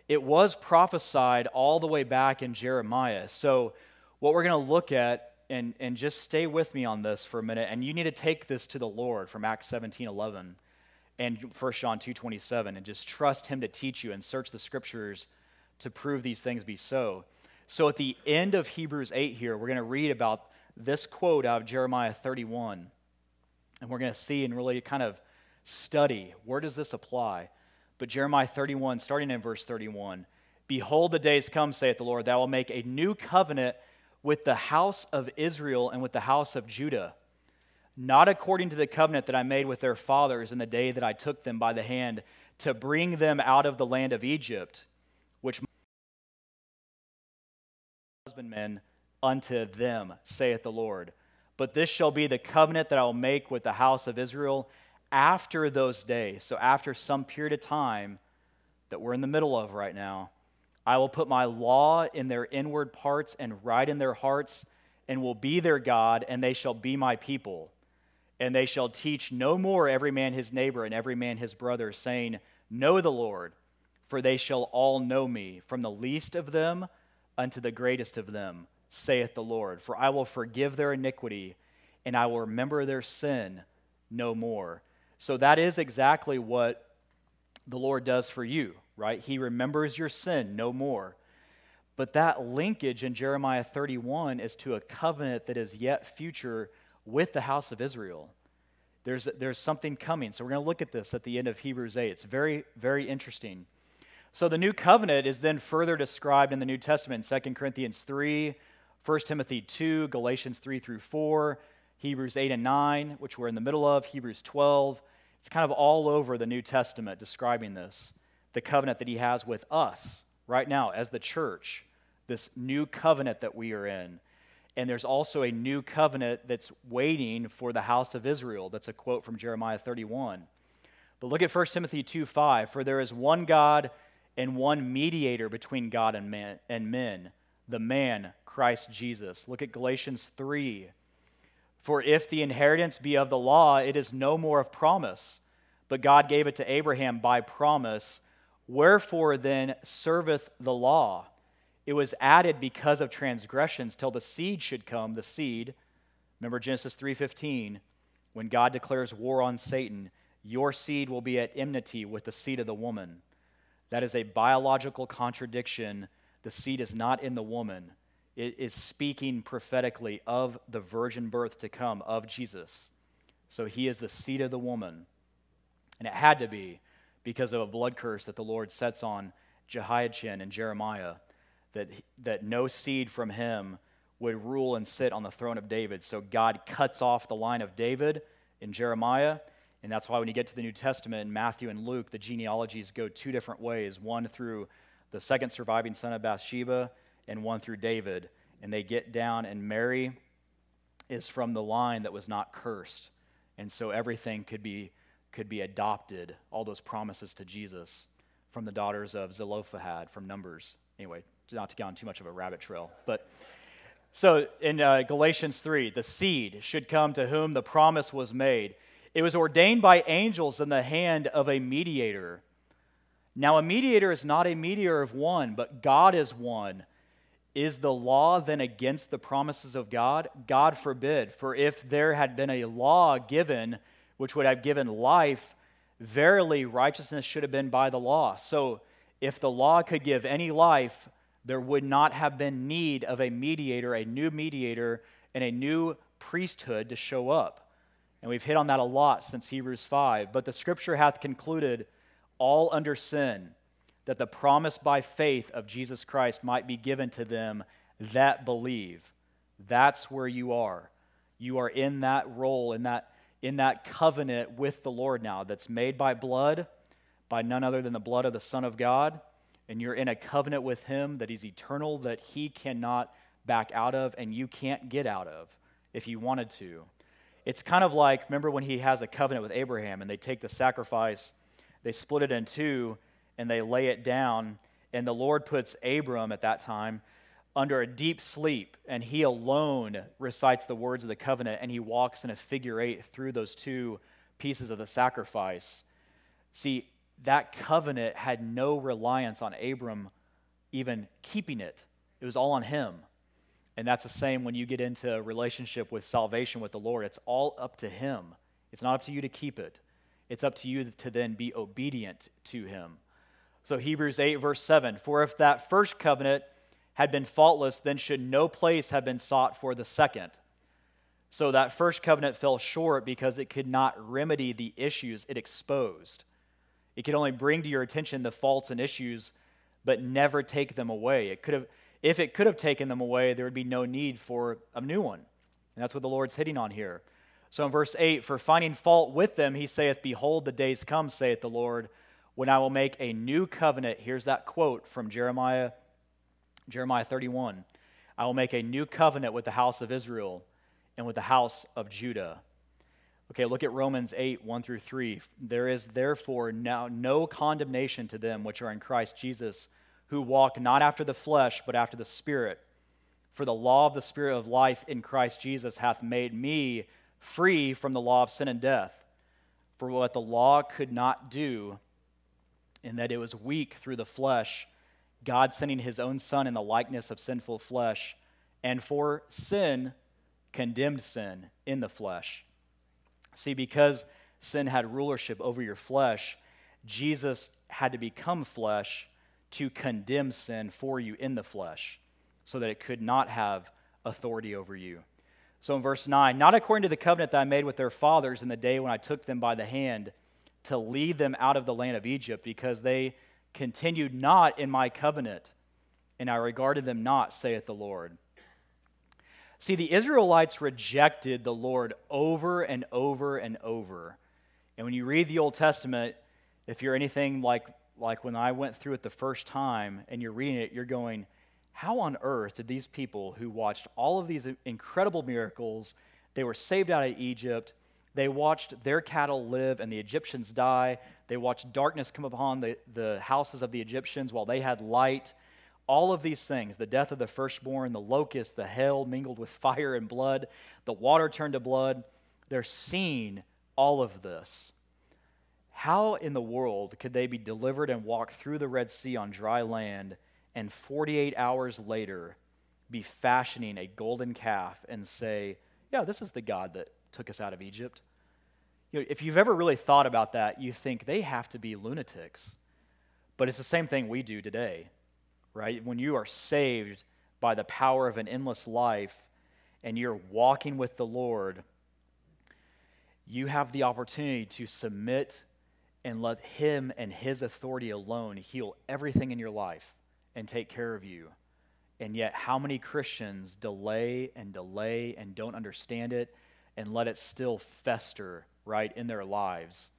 it was prophesied all the way back in Jeremiah. So, what we're going to look at, and, and just stay with me on this for a minute, and you need to take this to the Lord from Acts 17 11 and 1 John 2 27, and just trust Him to teach you and search the scriptures to prove these things be so. So, at the end of Hebrews 8 here, we're going to read about this quote out of Jeremiah 31. And we're going to see and really kind of study where does this apply? But Jeremiah 31, starting in verse 31, Behold, the days come, saith the Lord, that I will make a new covenant with the house of Israel and with the house of Judah, not according to the covenant that I made with their fathers in the day that I took them by the hand to bring them out of the land of Egypt, which husbandmen unto them, saith the Lord. But this shall be the covenant that I will make with the house of Israel after those days. So, after some period of time that we're in the middle of right now, I will put my law in their inward parts and write in their hearts, and will be their God, and they shall be my people. And they shall teach no more every man his neighbor and every man his brother, saying, Know the Lord, for they shall all know me, from the least of them unto the greatest of them saith the Lord. For I will forgive their iniquity, and I will remember their sin no more. So that is exactly what the Lord does for you, right? He remembers your sin no more. But that linkage in Jeremiah 31 is to a covenant that is yet future with the house of Israel. There's, there's something coming. So we're going to look at this at the end of Hebrews 8. It's very, very interesting. So the new covenant is then further described in the New Testament, 2 Corinthians 3, 1 Timothy 2, Galatians 3 through 4, Hebrews 8 and 9, which we're in the middle of, Hebrews 12. It's kind of all over the New Testament describing this the covenant that he has with us right now as the church, this new covenant that we are in. And there's also a new covenant that's waiting for the house of Israel. That's a quote from Jeremiah 31. But look at 1 Timothy 2 5. For there is one God and one mediator between God and, man, and men the man, Christ Jesus. Look at Galatians 3. For if the inheritance be of the law, it is no more of promise, but God gave it to Abraham by promise. Wherefore then serveth the law? It was added because of transgressions till the seed should come, the seed. Remember Genesis 3:15, when God declares war on Satan, your seed will be at enmity with the seed of the woman. That is a biological contradiction the seed is not in the woman. It is speaking prophetically of the virgin birth to come of Jesus. So he is the seed of the woman. And it had to be because of a blood curse that the Lord sets on Jehoiachin and Jeremiah, that, that no seed from him would rule and sit on the throne of David. So God cuts off the line of David in Jeremiah. And that's why when you get to the New Testament in Matthew and Luke, the genealogies go two different ways one through the second surviving son of Bathsheba, and one through David. And they get down, and Mary is from the line that was not cursed. And so everything could be, could be adopted, all those promises to Jesus from the daughters of Zelophehad from Numbers. Anyway, not to go on too much of a rabbit trail. But so in uh, Galatians 3, the seed should come to whom the promise was made. It was ordained by angels in the hand of a mediator now, a mediator is not a mediator of one, but God is one. Is the law then against the promises of God? God forbid. For if there had been a law given which would have given life, verily righteousness should have been by the law. So, if the law could give any life, there would not have been need of a mediator, a new mediator, and a new priesthood to show up. And we've hit on that a lot since Hebrews 5. But the scripture hath concluded all under sin, that the promise by faith of Jesus Christ might be given to them that believe. That's where you are. You are in that role, in that, in that covenant with the Lord now that's made by blood, by none other than the blood of the Son of God. And you're in a covenant with Him that He's eternal, that He cannot back out of, and you can't get out of if you wanted to. It's kind of like, remember when He has a covenant with Abraham and they take the sacrifice they split it in two and they lay it down. And the Lord puts Abram at that time under a deep sleep, and he alone recites the words of the covenant, and he walks in a figure eight through those two pieces of the sacrifice. See, that covenant had no reliance on Abram even keeping it, it was all on him. And that's the same when you get into a relationship with salvation with the Lord. It's all up to him. It's not up to you to keep it, it's up to you to then be obedient to him. So, Hebrews 8, verse 7 For if that first covenant had been faultless, then should no place have been sought for the second. So, that first covenant fell short because it could not remedy the issues it exposed. It could only bring to your attention the faults and issues, but never take them away. It could have, if it could have taken them away, there would be no need for a new one. And that's what the Lord's hitting on here. So in verse 8, for finding fault with them, he saith, Behold, the days come, saith the Lord, when I will make a new covenant. Here's that quote from Jeremiah, Jeremiah 31. I will make a new covenant with the house of Israel and with the house of Judah. Okay, look at Romans 8, 1 through 3. There is therefore now no condemnation to them which are in Christ Jesus, who walk not after the flesh, but after the Spirit. For the law of the Spirit of life in Christ Jesus hath made me free from the law of sin and death. For what the law could not do, in that it was weak through the flesh, God sending his own Son in the likeness of sinful flesh, and for sin, condemned sin in the flesh. See, because sin had rulership over your flesh, Jesus had to become flesh to condemn sin for you in the flesh so that it could not have authority over you. So in verse 9, not according to the covenant that I made with their fathers in the day when I took them by the hand to lead them out of the land of Egypt, because they continued not in my covenant, and I regarded them not, saith the Lord. See, the Israelites rejected the Lord over and over and over. And when you read the Old Testament, if you're anything like, like when I went through it the first time and you're reading it, you're going, how on earth did these people who watched all of these incredible miracles, they were saved out of Egypt, they watched their cattle live and the Egyptians die, they watched darkness come upon the, the houses of the Egyptians while they had light. All of these things the death of the firstborn, the locust, the hail mingled with fire and blood, the water turned to blood they're seeing all of this. How in the world could they be delivered and walk through the Red Sea on dry land? And 48 hours later be fashioning a golden calf and say, Yeah, this is the God that took us out of Egypt. You know, if you've ever really thought about that, you think they have to be lunatics. But it's the same thing we do today, right? When you are saved by the power of an endless life and you're walking with the Lord, you have the opportunity to submit and let Him and His authority alone heal everything in your life and take care of you. And yet, how many Christians delay and delay and don't understand it and let it still fester, right, in their lives?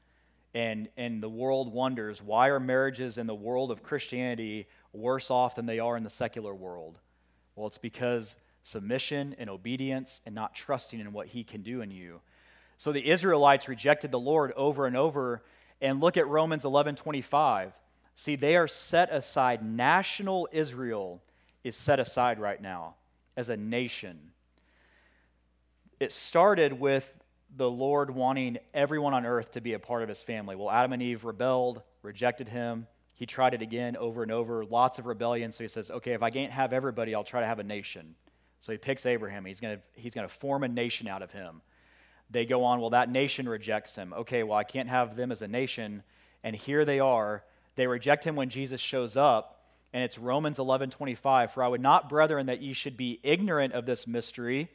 And, and the world wonders why are marriages in the world of Christianity worse off than they are in the secular world? Well, it's because submission and obedience and not trusting in what He can do in you. So the Israelites rejected the Lord over and over. And look at Romans 11 25. See, they are set aside. National Israel is set aside right now as a nation. It started with the Lord wanting everyone on earth to be a part of his family. Well, Adam and Eve rebelled, rejected him. He tried it again over and over, lots of rebellion. So he says, okay, if I can't have everybody, I'll try to have a nation. So he picks Abraham. He's going to he's going to form a nation out of him. They go on, well, that nation rejects him. Okay, well, I can't have them as a nation. And here they are they reject him when Jesus shows up, and it's Romans 11 25. For I would not, brethren, that ye should be ignorant of this mystery,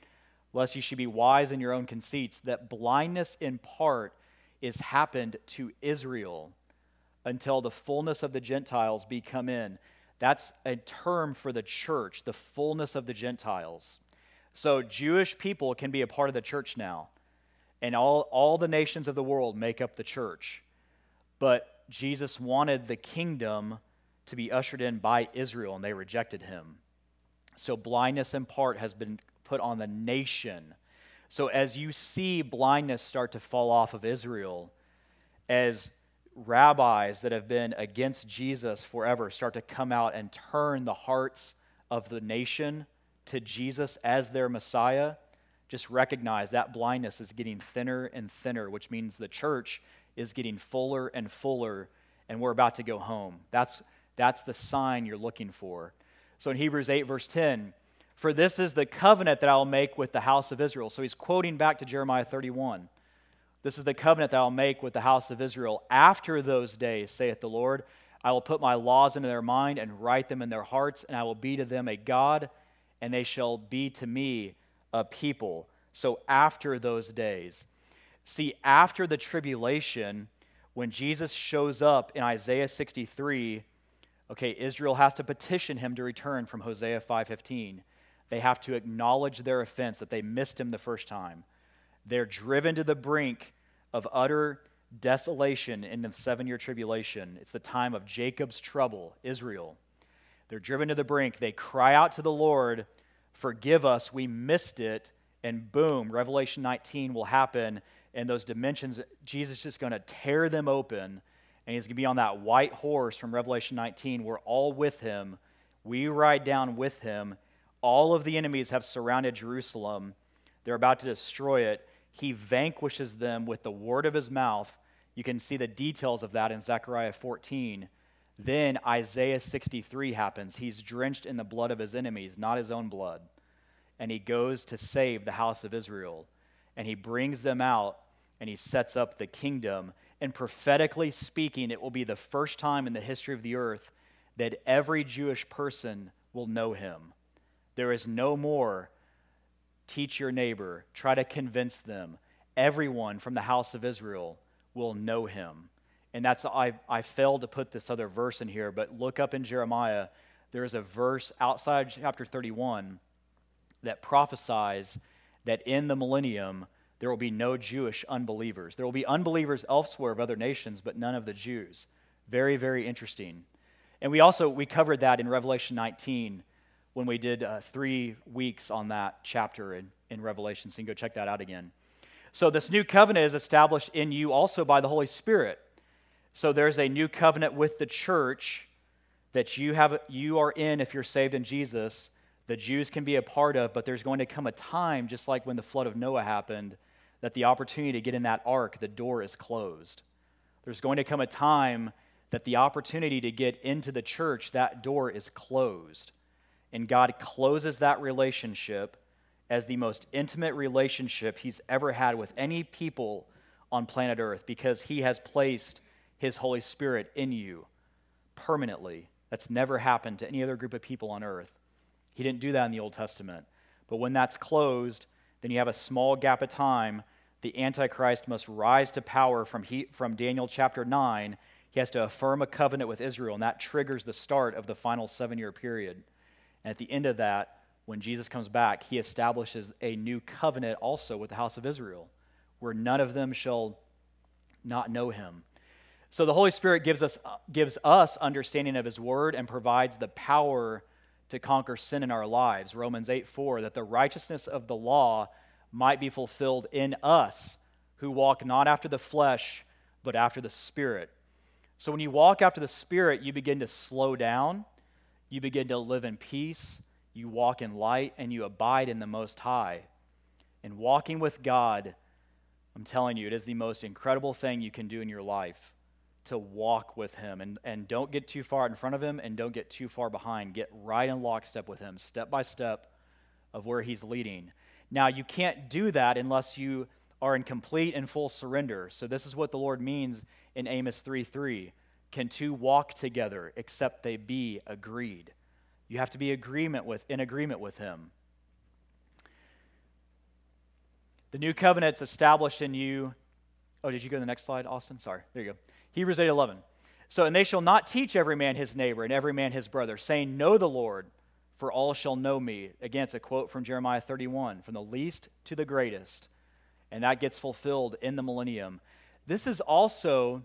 lest ye should be wise in your own conceits, that blindness in part is happened to Israel until the fullness of the Gentiles be come in. That's a term for the church, the fullness of the Gentiles. So Jewish people can be a part of the church now, and all, all the nations of the world make up the church. But Jesus wanted the kingdom to be ushered in by Israel, and they rejected him. So blindness in part has been put on the nation. So as you see blindness start to fall off of Israel, as rabbis that have been against Jesus forever start to come out and turn the hearts of the nation to Jesus as their Messiah, just recognize that blindness is getting thinner and thinner, which means the church is getting fuller and fuller, and we're about to go home. That's, that's the sign you're looking for. So in Hebrews 8, verse 10, for this is the covenant that I will make with the house of Israel. So he's quoting back to Jeremiah 31. This is the covenant that I'll make with the house of Israel. After those days, saith the Lord, I will put my laws into their mind and write them in their hearts, and I will be to them a God, and they shall be to me a people. So after those days, see, after the tribulation, when Jesus shows up in Isaiah 63, okay, Israel has to petition him to return from Hosea 5:15. They have to acknowledge their offense that they missed him the first time. They're driven to the brink of utter desolation in the seven year tribulation. It's the time of Jacob's trouble, Israel. They're driven to the brink. They cry out to the Lord, Forgive us, we missed it. And boom, Revelation 19 will happen. And those dimensions, Jesus is just going to tear them open. And he's going to be on that white horse from Revelation 19. We're all with him. We ride down with him. All of the enemies have surrounded Jerusalem. They're about to destroy it he vanquishes them with the word of his mouth. You can see the details of that in Zechariah 14. Then Isaiah 63 happens. He's drenched in the blood of his enemies, not his own blood. And he goes to save the house of Israel. And he brings them out and he sets up the kingdom. And prophetically speaking, it will be the first time in the history of the earth that every Jewish person will know him. There is no more teach your neighbor, try to convince them. Everyone from the house of Israel will know him. And that's, I, I failed to put this other verse in here, but look up in Jeremiah. There is a verse outside chapter 31 that prophesies that in the millennium there will be no Jewish unbelievers. There will be unbelievers elsewhere of other nations, but none of the Jews. Very, very interesting. And we also we covered that in Revelation 19 when we did uh, three weeks on that chapter in, in Revelation. So you can go check that out again. So this new covenant is established in you also by the Holy Spirit. So there's a new covenant with the church that you have you are in if you're saved in Jesus. The Jews can be a part of, but there's going to come a time, just like when the flood of Noah happened, that the opportunity to get in that ark, the door is closed. There's going to come a time that the opportunity to get into the church, that door is closed. And God closes that relationship as the most intimate relationship he's ever had with any people on planet Earth because he has placed his Holy Spirit in you permanently. That's never happened to any other group of people on earth. He didn't do that in the Old Testament. But when that's closed, then you have a small gap of time. The Antichrist must rise to power from, he, from Daniel chapter 9. He has to affirm a covenant with Israel, and that triggers the start of the final seven year period. And at the end of that, when Jesus comes back, he establishes a new covenant also with the house of Israel, where none of them shall not know him. So the Holy Spirit gives us, gives us understanding of his word and provides the power to conquer sin in our lives. Romans 8 4, that the righteousness of the law might be fulfilled in us who walk not after the flesh, but after the Spirit. So when you walk after the Spirit, you begin to slow down you begin to live in peace, you walk in light, and you abide in the Most High. And walking with God, I'm telling you, it is the most incredible thing you can do in your life to walk with Him. And, and don't get too far in front of Him and don't get too far behind. Get right in lockstep with Him, step by step of where He's leading. Now, you can't do that unless you are in complete and full surrender. So, this is what the Lord means in Amos 3 3. Can two walk together except they be agreed? You have to be agreement with, in agreement with him. The new covenant's established in you. Oh, did you go to the next slide, Austin? Sorry. There you go. Hebrews 8 11. So, and they shall not teach every man his neighbor and every man his brother, saying, Know the Lord, for all shall know me. Again, it's a quote from Jeremiah 31 from the least to the greatest. And that gets fulfilled in the millennium. This is also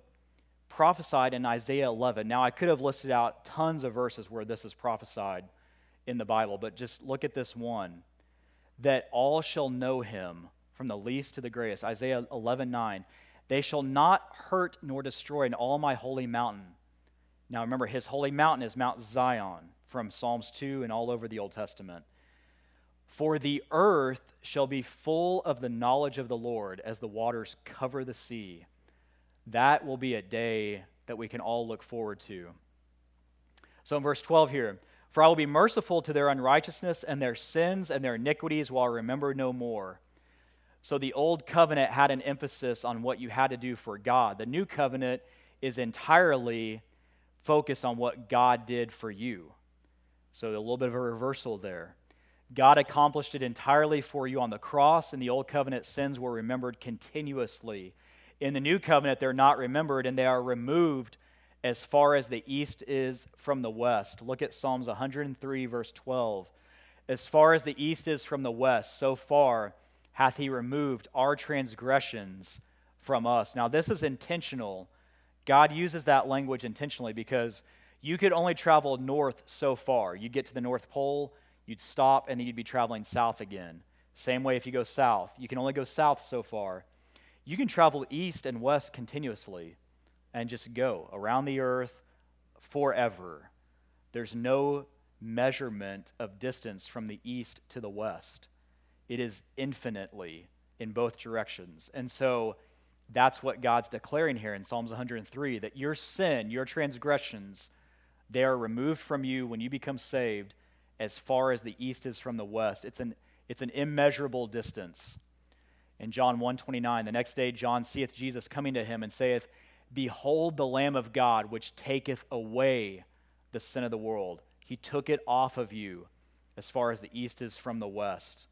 prophesied in Isaiah 11. Now, I could have listed out tons of verses where this is prophesied in the Bible, but just look at this one that all shall know him from the least to the greatest. Isaiah 11 9. They shall not hurt nor destroy in all my holy mountain. Now, remember, his holy mountain is Mount Zion, from Psalms 2 and all over the Old Testament. For the earth shall be full of the knowledge of the Lord as the waters cover the sea. That will be a day that we can all look forward to. So in verse 12 here, for I will be merciful to their unrighteousness and their sins and their iniquities while I remember no more. So the old covenant had an emphasis on what you had to do for God. The new covenant is entirely focused on what God did for you. So a little bit of a reversal there. God accomplished it entirely for you on the cross. In the old covenant, sins were remembered continuously. In the new covenant, they're not remembered and they are removed as far as the east is from the west. Look at Psalms 103, verse 12. As far as the east is from the west, so far hath he removed our transgressions from us. Now, this is intentional. God uses that language intentionally because you could only travel north so far. You'd get to the North Pole, you'd stop, and then you'd be traveling south again. Same way if you go south. You can only go south so far. You can travel east and west continuously and just go around the earth forever. There's no measurement of distance from the east to the west, it is infinitely in both directions. And so that's what God's declaring here in Psalms 103 that your sin, your transgressions, they are removed from you when you become saved as far as the east is from the west. It's an, it's an immeasurable distance. In John 1:29, the next day John seeth Jesus coming to him and saith, Behold the Lamb of God, which taketh away the sin of the world. He took it off of you as far as the east is from the west.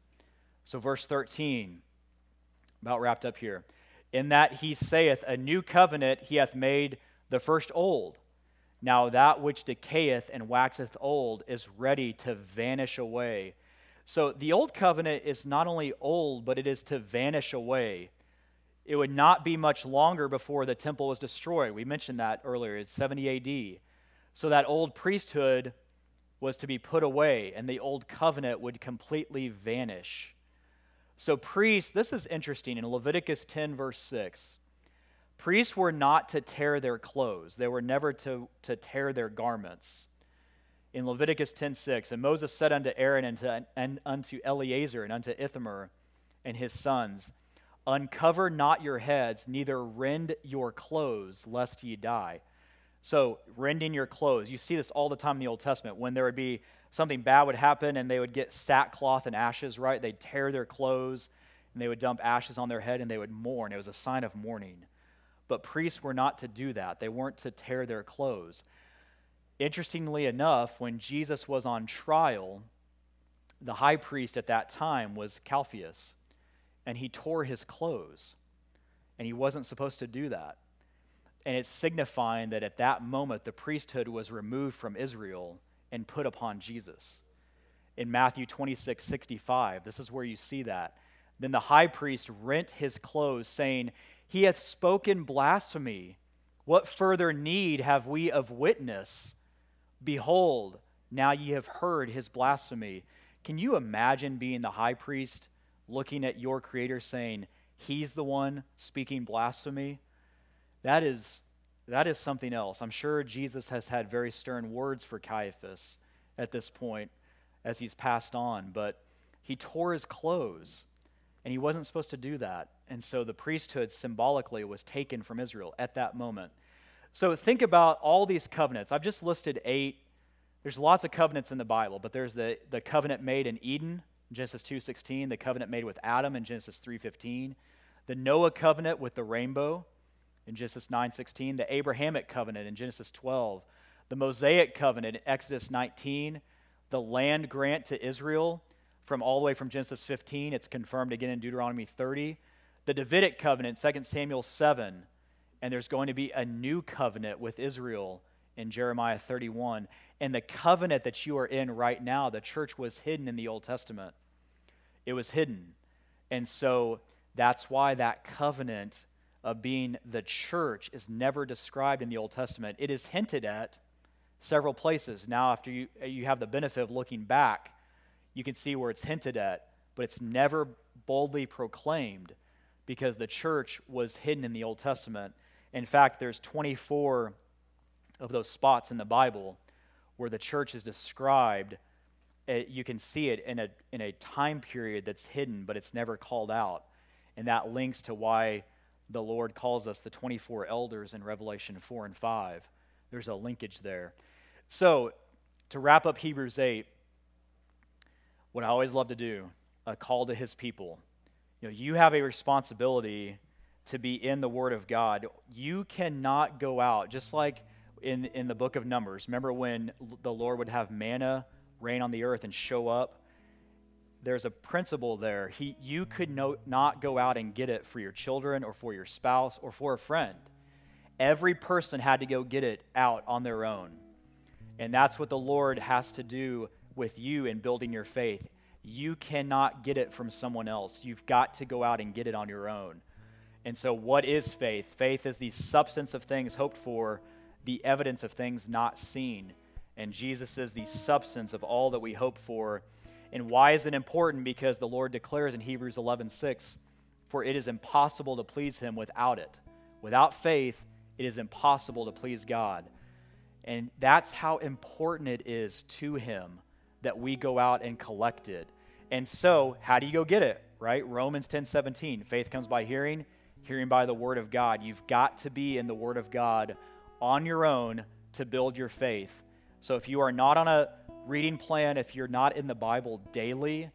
So, verse 13, about wrapped up here. In that he saith, A new covenant he hath made the first old. Now that which decayeth and waxeth old is ready to vanish away. So the old covenant is not only old, but it is to vanish away it would not be much longer before the temple was destroyed. We mentioned that earlier. It's 70 AD. So that old priesthood was to be put away, and the old covenant would completely vanish. So, priests, this is interesting. In Leviticus 10, verse 6, priests were not to tear their clothes, they were never to, to tear their garments. In Leviticus 10, 6, and Moses said unto Aaron and, to, and unto Eleazar and unto Ithamar and his sons, Uncover not your heads, neither rend your clothes, lest ye die. So, rending your clothes. You see this all the time in the Old Testament when there would be something bad would happen and they would get sackcloth and ashes, right? They'd tear their clothes and they would dump ashes on their head and they would mourn. It was a sign of mourning. But priests were not to do that, they weren't to tear their clothes. Interestingly enough, when Jesus was on trial, the high priest at that time was Caiaphas and he tore his clothes. And he wasn't supposed to do that. And it's signifying that at that moment, the priesthood was removed from Israel and put upon Jesus. In Matthew 26, 65, this is where you see that. Then the high priest rent his clothes, saying, He hath spoken blasphemy. What further need have we of witness? Behold, now ye have heard his blasphemy. Can you imagine being the high priest looking at your Creator saying, He's the one speaking blasphemy, that is, that is something else. I'm sure Jesus has had very stern words for Caiaphas at this point as he's passed on, but he tore his clothes, and he wasn't supposed to do that. And so the priesthood symbolically was taken from Israel at that moment. So think about all these covenants. I've just listed eight. There's lots of covenants in the Bible, but there's the, the covenant made in Eden, Genesis 2:16, the covenant made with Adam in Genesis 3:15, the Noah covenant with the rainbow in Genesis 9:16, the Abrahamic covenant in Genesis 12, the Mosaic covenant in Exodus 19, the land grant to Israel from all the way from Genesis 15, it's confirmed again in Deuteronomy 30, the Davidic covenant 2 Samuel 7, and there's going to be a new covenant with Israel in Jeremiah 31. And the covenant that you are in right now, the church was hidden in the Old Testament. It was hidden. And so that's why that covenant of being the church is never described in the Old Testament. It is hinted at several places. Now, after you, you have the benefit of looking back, you can see where it's hinted at, but it's never boldly proclaimed because the church was hidden in the Old Testament. In fact, there's 24 of those spots in the Bible where the church is described, it, you can see it in a, in a time period that's hidden, but it's never called out. And that links to why the Lord calls us the 24 elders in Revelation 4 and 5. There's a linkage there. So, to wrap up Hebrews 8, what I always love to do, a call to his people. You know, you have a responsibility to be in the Word of God. You cannot go out, just like in, in the book of Numbers. Remember when the Lord would have manna rain on the earth and show up? There's a principle there. He, you could no, not go out and get it for your children or for your spouse or for a friend. Every person had to go get it out on their own. And that's what the Lord has to do with you in building your faith. You cannot get it from someone else. You've got to go out and get it on your own. And so, what is faith? Faith is the substance of things hoped for, the evidence of things not seen. And Jesus is the substance of all that we hope for. And why is it important? Because the Lord declares in Hebrews 11 6, For it is impossible to please him without it. Without faith, it is impossible to please God. And that's how important it is to him that we go out and collect it. And so, how do you go get it? Right? Romans 10 17. Faith comes by hearing, hearing by the word of God. You've got to be in the word of God on your own to build your faith. So if you are not on a reading plan, if you're not in the Bible daily,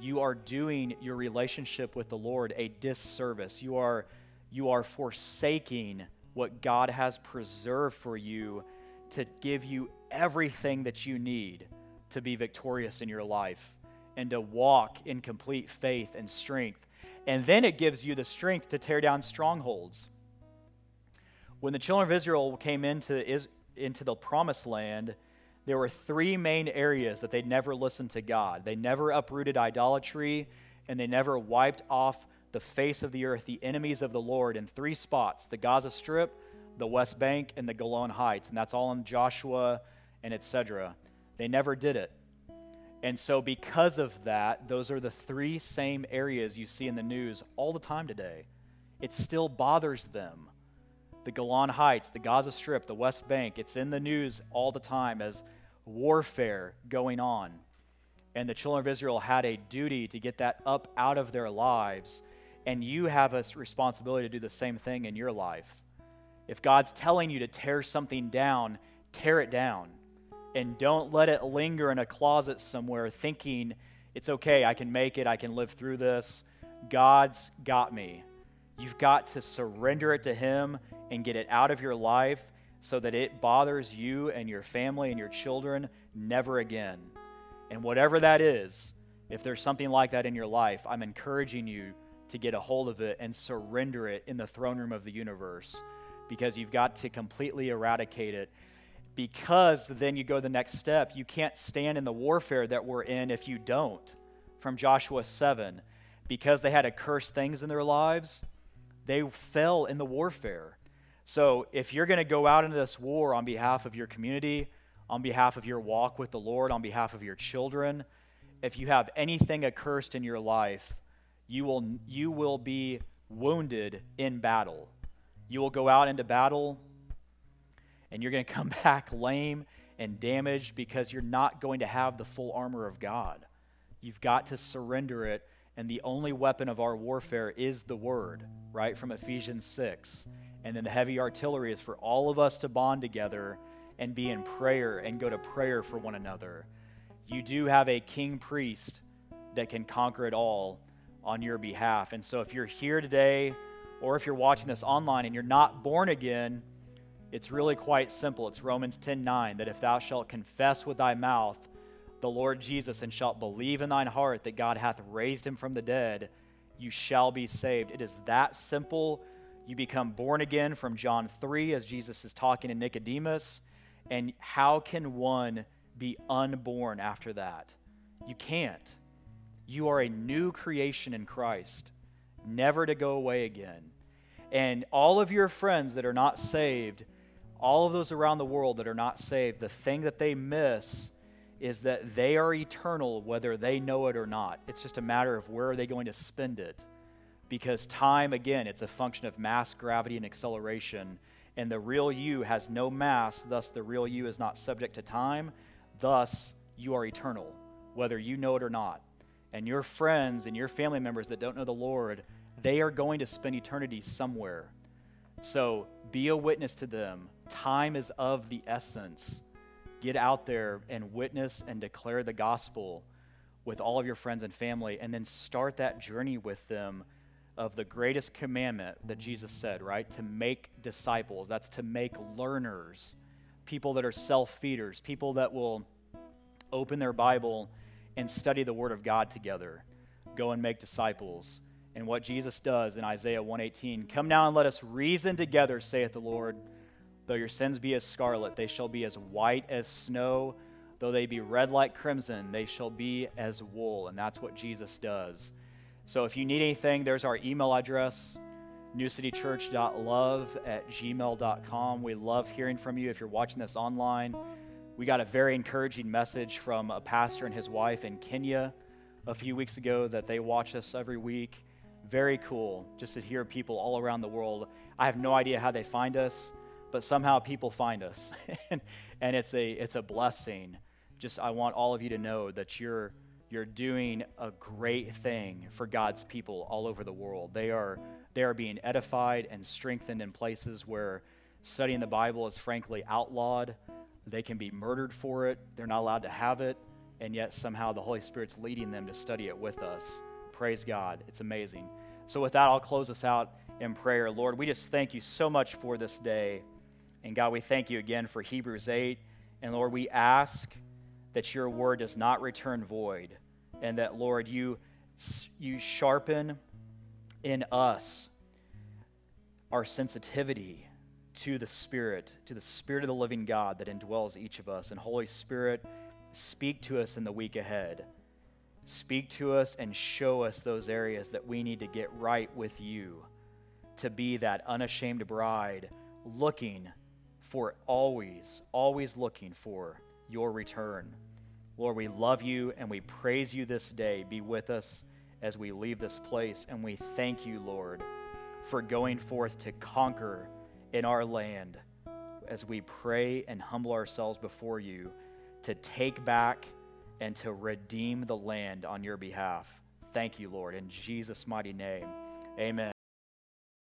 you are doing your relationship with the Lord a disservice. You are you are forsaking what God has preserved for you to give you everything that you need to be victorious in your life and to walk in complete faith and strength and then it gives you the strength to tear down strongholds. When the children of Israel came into, into the promised land, there were three main areas that they never listened to God. They never uprooted idolatry, and they never wiped off the face of the earth the enemies of the Lord in three spots the Gaza Strip, the West Bank, and the Golan Heights. And that's all in Joshua and etc. They never did it. And so, because of that, those are the three same areas you see in the news all the time today. It still bothers them. The Golan Heights, the Gaza Strip, the West Bank, it's in the news all the time as warfare going on. And the children of Israel had a duty to get that up out of their lives. And you have a responsibility to do the same thing in your life. If God's telling you to tear something down, tear it down and don't let it linger in a closet somewhere thinking it's okay, I can make it, I can live through this. God's got me. You've got to surrender it to Him and get it out of your life so that it bothers you and your family and your children never again. And whatever that is, if there's something like that in your life, I'm encouraging you to get a hold of it and surrender it in the throne room of the universe because you've got to completely eradicate it because then you go the next step. You can't stand in the warfare that we're in if you don't. From Joshua 7. Because they had accursed things in their lives, they fell in the warfare. So if you're going to go out into this war on behalf of your community, on behalf of your walk with the Lord, on behalf of your children, if you have anything accursed in your life, you will, you will be wounded in battle. You will go out into battle and you're going to come back lame and damaged because you're not going to have the full armor of God. You've got to surrender it, and the only weapon of our warfare is the Word, right? From Ephesians 6. And then the heavy artillery is for all of us to bond together and be in prayer and go to prayer for one another. You do have a king priest that can conquer it all on your behalf. And so if you're here today, or if you're watching this online and you're not born again, it's really quite simple. It's Romans 10 9 that if thou shalt confess with thy mouth the Lord Jesus and shalt believe in thine heart that God hath raised him from the dead, you shall be saved. It is that simple. You become born again from John 3 as Jesus is talking to Nicodemus. And how can one be unborn after that? You can't. You are a new creation in Christ, never to go away again. And all of your friends that are not saved, all of those around the world that are not saved, the thing that they miss is that they are eternal whether they know it or not. It's just a matter of where are they going to spend it. Because time, again, it's a function of mass, gravity, and acceleration. And the real you has no mass, thus, the real you is not subject to time. Thus, you are eternal, whether you know it or not. And your friends and your family members that don't know the Lord, they are going to spend eternity somewhere. So be a witness to them. Time is of the essence. Get out there and witness and declare the gospel with all of your friends and family, and then start that journey with them of the greatest commandment that Jesus said, right? To make disciples. That's to make learners, people that are self feeders, people that will open their Bible and study the Word of God together. Go and make disciples. And what Jesus does in Isaiah 118 Come now and let us reason together, saith the Lord. Though your sins be as scarlet, they shall be as white as snow. Though they be red like crimson, they shall be as wool. And that's what Jesus does. So if you need anything, there's our email address, newcitychurch.love at gmail.com. We love hearing from you if you're watching this online. We got a very encouraging message from a pastor and his wife in Kenya a few weeks ago that they watch us every week. Very cool just to hear people all around the world. I have no idea how they find us, but somehow people find us. and, and it's a it's a blessing. Just I want all of you to know that you're you're doing a great thing for God's people all over the world. They are they are being edified and strengthened in places where studying the Bible is frankly outlawed. They can be murdered for it. They're not allowed to have it, and yet somehow the Holy Spirit's leading them to study it with us. Praise God. It's amazing. So, with that, I'll close us out in prayer. Lord, we just thank you so much for this day. And God, we thank you again for Hebrews 8. And Lord, we ask that your word does not return void, and that, Lord, you, you sharpen in us our sensitivity to the Spirit, to the Spirit of the living God that indwells each of us. And Holy Spirit, speak to us in the week ahead. Speak to us and show us those areas that we need to get right with you to be that unashamed bride looking for always, always looking for your return. Lord, we love you and we praise you this day. Be with us as we leave this place. And we thank you, Lord, for going forth to conquer in our land as we pray and humble ourselves before you to take back and to redeem the land on your behalf. Thank you, Lord. In Jesus' mighty name, amen.